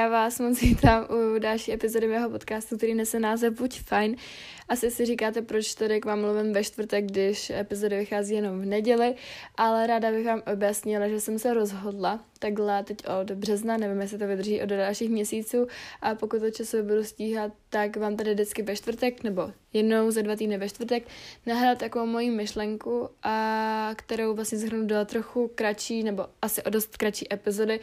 já vás moc vítám u další epizody mého podcastu, který nese název Buď fajn. Asi si říkáte, proč tady k vám mluvím ve čtvrtek, když epizody vychází jenom v neděli, ale ráda bych vám objasnila, že jsem se rozhodla takhle teď od března, nevím, jestli to vydrží od dalších měsíců a pokud to časově budu stíhat, tak vám tady vždycky ve čtvrtek nebo jednou za dva týdny ve čtvrtek nahrát takovou moji myšlenku, a kterou vlastně zhrnu do trochu kratší nebo asi o dost kratší epizody,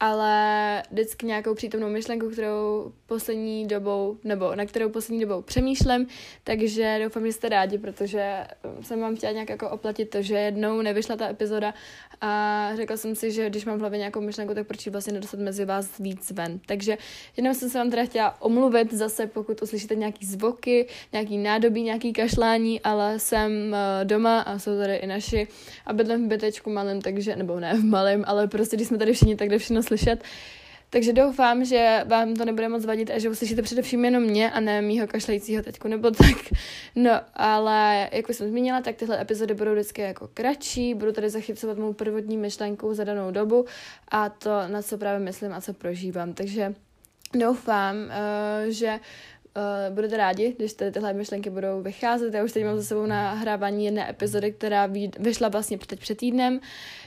ale vždycky nějakou přítomnou myšlenku, kterou poslední dobou, nebo na kterou poslední dobou přemýšlím, takže doufám, že jste rádi, protože jsem vám chtěla nějak jako oplatit to, že jednou nevyšla ta epizoda a řekla jsem si, že když mám v hlavě nějakou myšlenku, tak proč vlastně nedostat mezi vás víc ven. Takže jednou jsem se vám teda chtěla omluvit zase, pokud uslyšíte nějaký zvuky, nějaký nádobí, nějaký kašlání, ale jsem eh, doma a jsou tady i naši a bydlím v bytečku malým, takže, nebo ne v malém, ale prostě když jsme tady všichni, tak jde všechno slyšet. Takže doufám, že vám to nebude moc vadit a že uslyšíte především jenom mě a ne mýho kašlajícího teďku nebo tak. No, ale jak už jsem zmínila, tak tyhle epizody budou vždycky jako kratší, budu tady zachycovat mou prvotní myšlenku za danou dobu a to, na co právě myslím a co prožívám. Takže doufám, uh, že Uh, budete rádi, když tady tyhle myšlenky budou vycházet. Já už teď mám za sebou nahrávání jedné epizody, která vyšla vlastně teď před týdnem.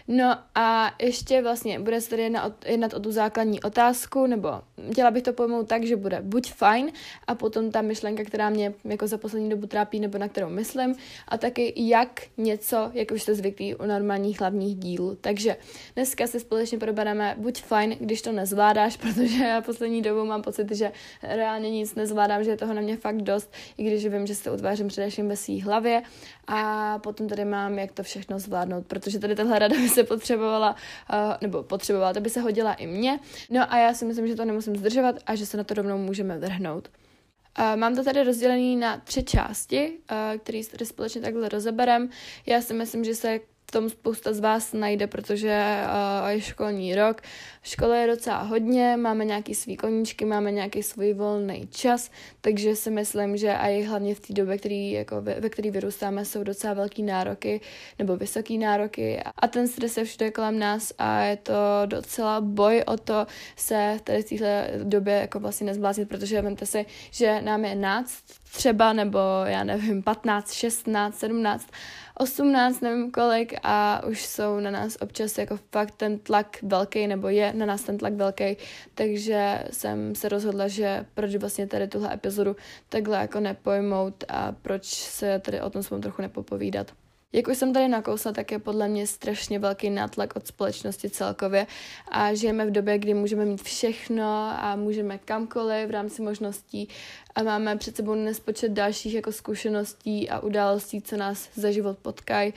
No a ještě vlastně bude se tady jednat, jednat o tu základní otázku, nebo chtěla bych to pojmout tak, že bude buď fajn a potom ta myšlenka, která mě jako za poslední dobu trápí, nebo na kterou myslím, a taky jak něco, jak už jste zvyklí u normálních hlavních dílů. Takže dneska si společně probereme buď fajn, když to nezvládáš, protože já poslední dobu mám pocit, že reálně nic nezvládám, že je toho na mě fakt dost, i když vím, že se utvářím především ve své hlavě. A potom tady mám, jak to všechno zvládnout, protože tady tahle rada by se potřebovala, uh, nebo potřebovala, to by se hodila i mně. No a já si myslím, že to nemusím zdržovat a že se na to rovnou můžeme vrhnout. Uh, mám to tady rozdělené na tři části, uh, které tady společně takhle rozeberem. Já si myslím, že se tom spousta z vás najde, protože uh, je školní rok. Školy je docela hodně, máme nějaký svý koníčky, máme nějaký svůj volný čas, takže si myslím, že i hlavně v té době, který, jako ve, ve které vyrůstáme, jsou docela velký nároky nebo vysoký nároky a ten stres je všude kolem nás a je to docela boj o to se v tady téhle době jako vlastně nezbláznit, protože vemte si, že nám je náct třeba, nebo já nevím, 15, 16, 17 18, nevím kolik a už jsou na nás občas jako fakt ten tlak velký, nebo je na nás ten tlak velký, takže jsem se rozhodla, že proč vlastně tady tuhle epizodu takhle jako nepojmout a proč se tady o tom svým trochu nepopovídat. Jak už jsem tady nakousla, tak je podle mě strašně velký nátlak od společnosti celkově a žijeme v době, kdy můžeme mít všechno a můžeme kamkoliv v rámci možností a máme před sebou nespočet dalších jako zkušeností a událostí, co nás za život potkají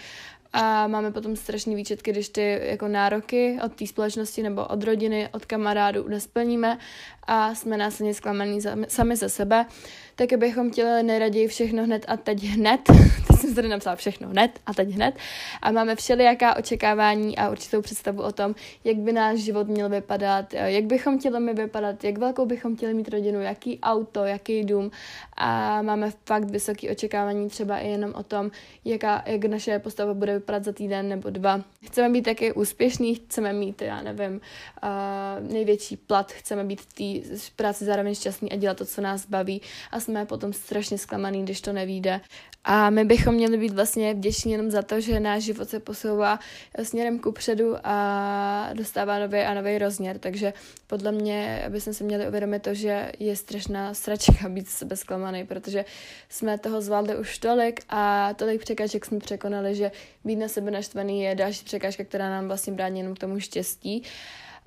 a máme potom strašný výčetky, když ty jako nároky od té společnosti nebo od rodiny, od kamarádů nesplníme a jsme následně zklamaní sami ze sebe, tak bychom chtěli nejraději všechno hned a teď hned. jsem tady napsala všechno hned a teď hned. A máme všelijaká očekávání a určitou představu o tom, jak by náš život měl vypadat, jak bychom chtěli mi vypadat, jak velkou bychom chtěli mít rodinu, jaký auto, jaký dům. A máme fakt vysoké očekávání třeba i jenom o tom, jaká, jak naše postava bude vypadat za týden nebo dva. Chceme být taky úspěšní, chceme mít, já nevím, uh, největší plat, chceme být v té práci zároveň šťastný a dělat to, co nás baví a jsme potom strašně zklamaný, když to nevíde. A my bychom měli být vlastně vděční jenom za to, že náš život se posouvá směrem ku předu a dostává nový a nový rozměr. Takže podle mě bychom se měli uvědomit to, že je strašná sračka být sebe zklamaný, protože jsme toho zvládli už tolik a tolik překážek jsme překonali, že být na sebe naštvaný je další překážka, která nám vlastně brání jenom k tomu štěstí.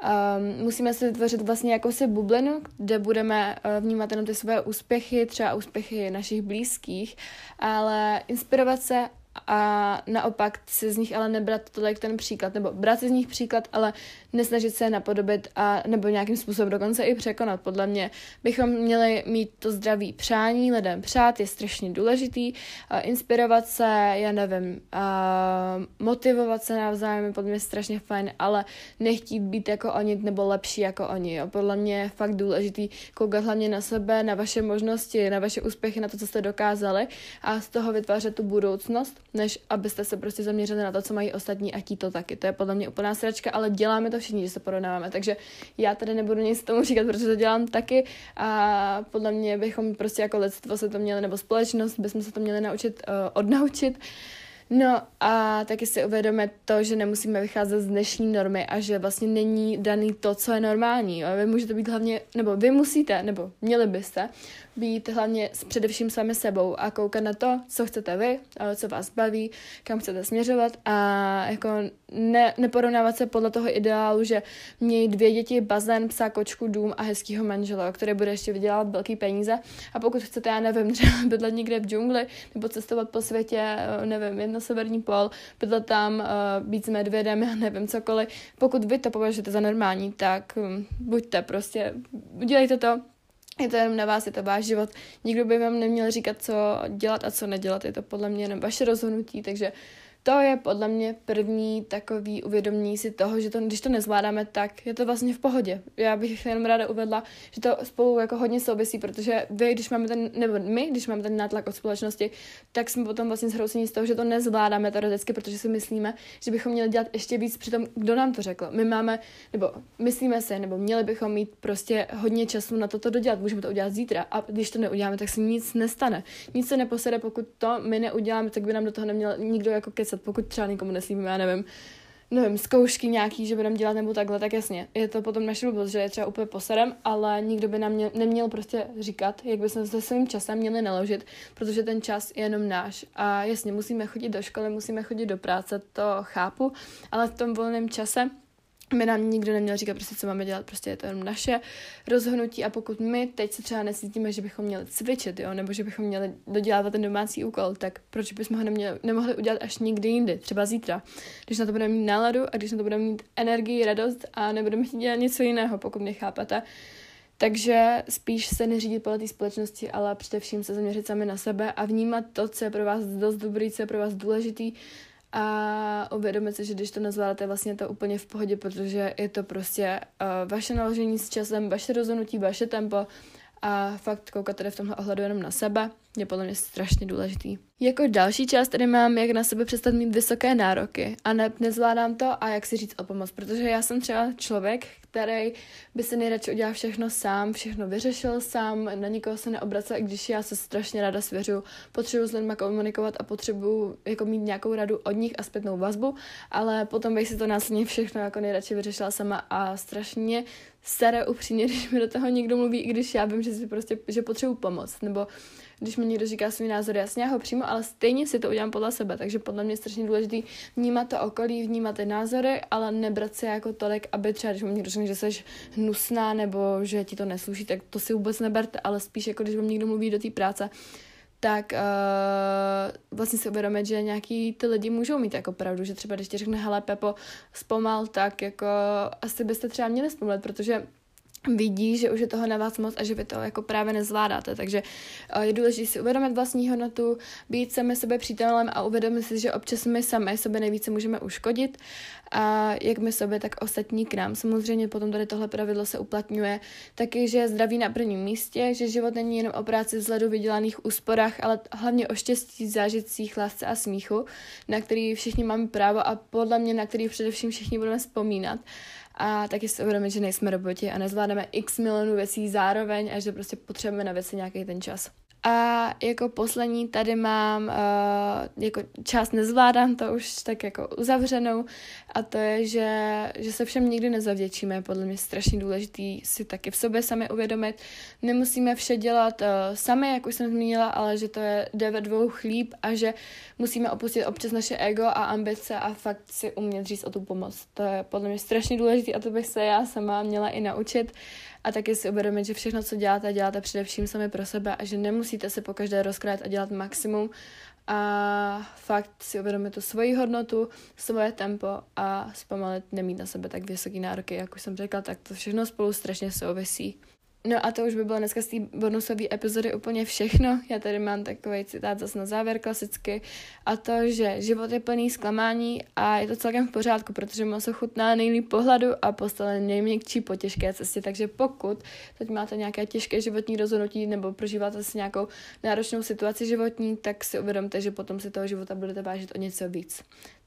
Um, musíme si vytvořit vlastně jakousi bublinu, kde budeme uh, vnímat jenom ty své úspěchy, třeba úspěchy našich blízkých, ale inspirovat se a naopak si z nich ale nebrat tolik ten příklad, nebo brát si z nich příklad, ale nesnažit se napodobit a nebo nějakým způsobem dokonce i překonat. Podle mě bychom měli mít to zdraví přání, lidem přát, je strašně důležitý, inspirovat se, já nevím, motivovat se navzájem je podle mě strašně fajn, ale nechtít být jako oni nebo lepší jako oni. Jo. Podle mě je fakt důležitý koukat hlavně na sebe, na vaše možnosti, na vaše úspěchy, na to, co jste dokázali a z toho vytvářet tu budoucnost než abyste se prostě zaměřili na to, co mají ostatní a ti to taky. To je podle mě úplná sračka, ale děláme to všichni, že se porovnáváme. Takže já tady nebudu nic tomu říkat, protože to dělám taky a podle mě bychom prostě jako lidstvo se to měli, nebo společnost bychom se to měli naučit, uh, odnaučit. No a taky si uvědomit to, že nemusíme vycházet z dnešní normy a že vlastně není daný to, co je normální. A vy můžete být hlavně, nebo vy musíte, nebo měli byste být hlavně s především sami sebou a koukat na to, co chcete vy, co vás baví, kam chcete směřovat a jako ne, neporovnávat se podle toho ideálu, že mějí dvě děti, bazén, psa, kočku, dům a hezkýho manžela, který bude ještě vydělat velký peníze a pokud chcete, já nevím, třeba bydlet někde v džungli nebo cestovat po světě, nevím, jedno severní pol, bydlet tam, být s medvědem, já nevím, cokoliv, pokud vy to považujete za normální, tak hm, buďte prostě, udělejte to, je to jenom na vás, je to váš život. Nikdo by vám neměl říkat, co dělat a co nedělat. Je to podle mě jenom vaše rozhodnutí, takže to je podle mě první takový uvědomění si toho, že to, když to nezvládáme, tak je to vlastně v pohodě. Já bych jenom ráda uvedla, že to spolu jako hodně souvisí, protože vy, když máme ten, nebo my, když máme ten nátlak od společnosti, tak jsme potom vlastně zhroucení z toho, že to nezvládáme teoreticky, protože si myslíme, že bychom měli dělat ještě víc při tom, kdo nám to řekl. My máme, nebo myslíme si, nebo měli bychom mít prostě hodně času na toto dodělat. Můžeme to udělat zítra a když to neuděláme, tak se nic nestane. Nic se neposede, pokud to my neuděláme, tak by nám do toho neměl nikdo jako kecat pokud třeba nikomu neslívíme, já nevím, nevím, zkoušky nějaký, že budeme dělat nebo takhle, tak jasně, je to potom naše blbost, že je třeba úplně posadem, ale nikdo by nám měl, neměl prostě říkat, jak bychom se svým časem měli naložit, protože ten čas je jenom náš. A jasně, musíme chodit do školy, musíme chodit do práce, to chápu, ale v tom volném čase by nám nikdo neměl říkat prostě, co máme dělat, prostě je to jenom naše rozhodnutí a pokud my teď se třeba nesítíme, že bychom měli cvičit, jo, nebo že bychom měli dodělávat ten domácí úkol, tak proč bychom ho neměli, nemohli udělat až někdy jindy, třeba zítra, když na to budeme mít náladu a když na to budeme mít energii, radost a nebudeme chtít dělat něco jiného, pokud mě chápete. Takže spíš se neřídit podle té společnosti, ale především se zaměřit sami na sebe a vnímat to, co je pro vás dost dobrý, co je pro vás důležitý, a uvědomit si, že když to nezvládáte, vlastně to úplně v pohodě, protože je to prostě uh, vaše naložení s časem, vaše rozhodnutí, vaše tempo a fakt koukat tady v tomhle ohledu jenom na sebe je podle mě strašně důležitý. Jako další část tady mám, jak na sebe přestat mít vysoké nároky a ne, nezvládám to a jak si říct o pomoc, protože já jsem třeba člověk, který by se nejradši udělal všechno sám, všechno vyřešil sám, na nikoho se neobracel, i když já se strašně ráda svěřu, potřebuji s lidmi komunikovat a potřebuji jako mít nějakou radu od nich a zpětnou vazbu, ale potom bych si to následně všechno jako nejradši vyřešila sama a strašně staré upřímně, když mi do toho někdo mluví, i když já vím, že si prostě, že potřebuji pomoc, nebo když mi někdo říká svůj názor, jasně já ho přijmu, ale stejně si to udělám podle sebe, takže podle mě je strašně důležité vnímat to okolí, vnímat ty názory, ale nebrat se jako tolik, aby třeba, když mi někdo řekne, že jsi hnusná nebo že ti to nesluší, tak to si vůbec neberte, ale spíš jako když vám někdo mluví do té práce, tak uh, vlastně si uvědomit, že nějaký ty lidi můžou mít jako pravdu, že třeba když ti řekne, hele Pepo, zpomal, tak jako asi byste třeba měli zpomalit, protože vidí, že už je toho na vás moc a že vy to jako právě nezvládáte. Takže uh, je důležité si uvědomit vlastní hodnotu, být sami sebe přítelem a uvědomit si, že občas my sami sebe nejvíce můžeme uškodit a jak my sobě, tak ostatní k nám. Samozřejmě potom tady tohle pravidlo se uplatňuje taky, že zdraví na prvním místě, že život není jenom o práci vzhledu vydělaných úsporách, ale hlavně o štěstí, zážitcích, lásce a smíchu, na který všichni máme právo a podle mě na který především všichni budeme vzpomínat a taky si uvědomit, že nejsme roboti a nezvládáme x milionů věcí zároveň a že prostě potřebujeme na věci nějaký ten čas. A jako poslední tady mám uh, jako část nezvládám, to už tak jako uzavřenou a to je, že, že se všem nikdy nezavděčíme, podle mě strašně důležitý si taky v sobě sami uvědomit. Nemusíme vše dělat uh, sami, jak už jsem zmínila, ale že to je jde ve dvou chlíb a že musíme opustit občas naše ego a ambice a fakt si umět říct o tu pomoc. To je podle mě strašně důležité a to bych se já sama měla i naučit a taky si uvědomit, že všechno, co děláte, děláte především sami pro sebe a že nemusíte se po každé rozkrát a dělat maximum a fakt si uvědomit tu svoji hodnotu, svoje tempo a zpomalit nemít na sebe tak vysoký nároky, jak už jsem řekla, tak to všechno spolu strašně souvisí. No a to už by bylo dneska z té bonusové epizody úplně všechno. Já tady mám takový citát zase na závěr klasicky a to, že život je plný zklamání a je to celkem v pořádku, protože maso chutná nejlíp pohladu a postele nejměkčí po těžké cestě. Takže pokud teď máte nějaké těžké životní rozhodnutí nebo prožíváte si nějakou náročnou situaci životní, tak si uvědomte, že potom si toho života budete vážit o něco víc.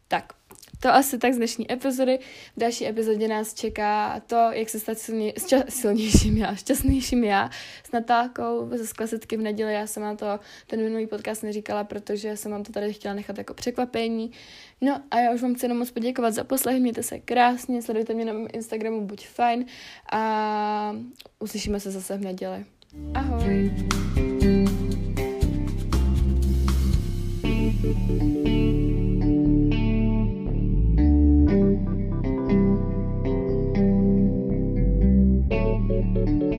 Tak, to asi tak z dnešní epizody. V další epizodě nás čeká to, jak se stát silně, šťa, silnějším já, šťastnějším já s Natálkou ze klasicky v neděli. Já jsem vám to ten minulý podcast neříkala, protože jsem vám to tady chtěla nechat jako překvapení. No a já už vám chci jenom moc poděkovat za poslech, mějte se krásně, sledujte mě na mém Instagramu, buď fajn a uslyšíme se zase v neděli. Ahoj! thank you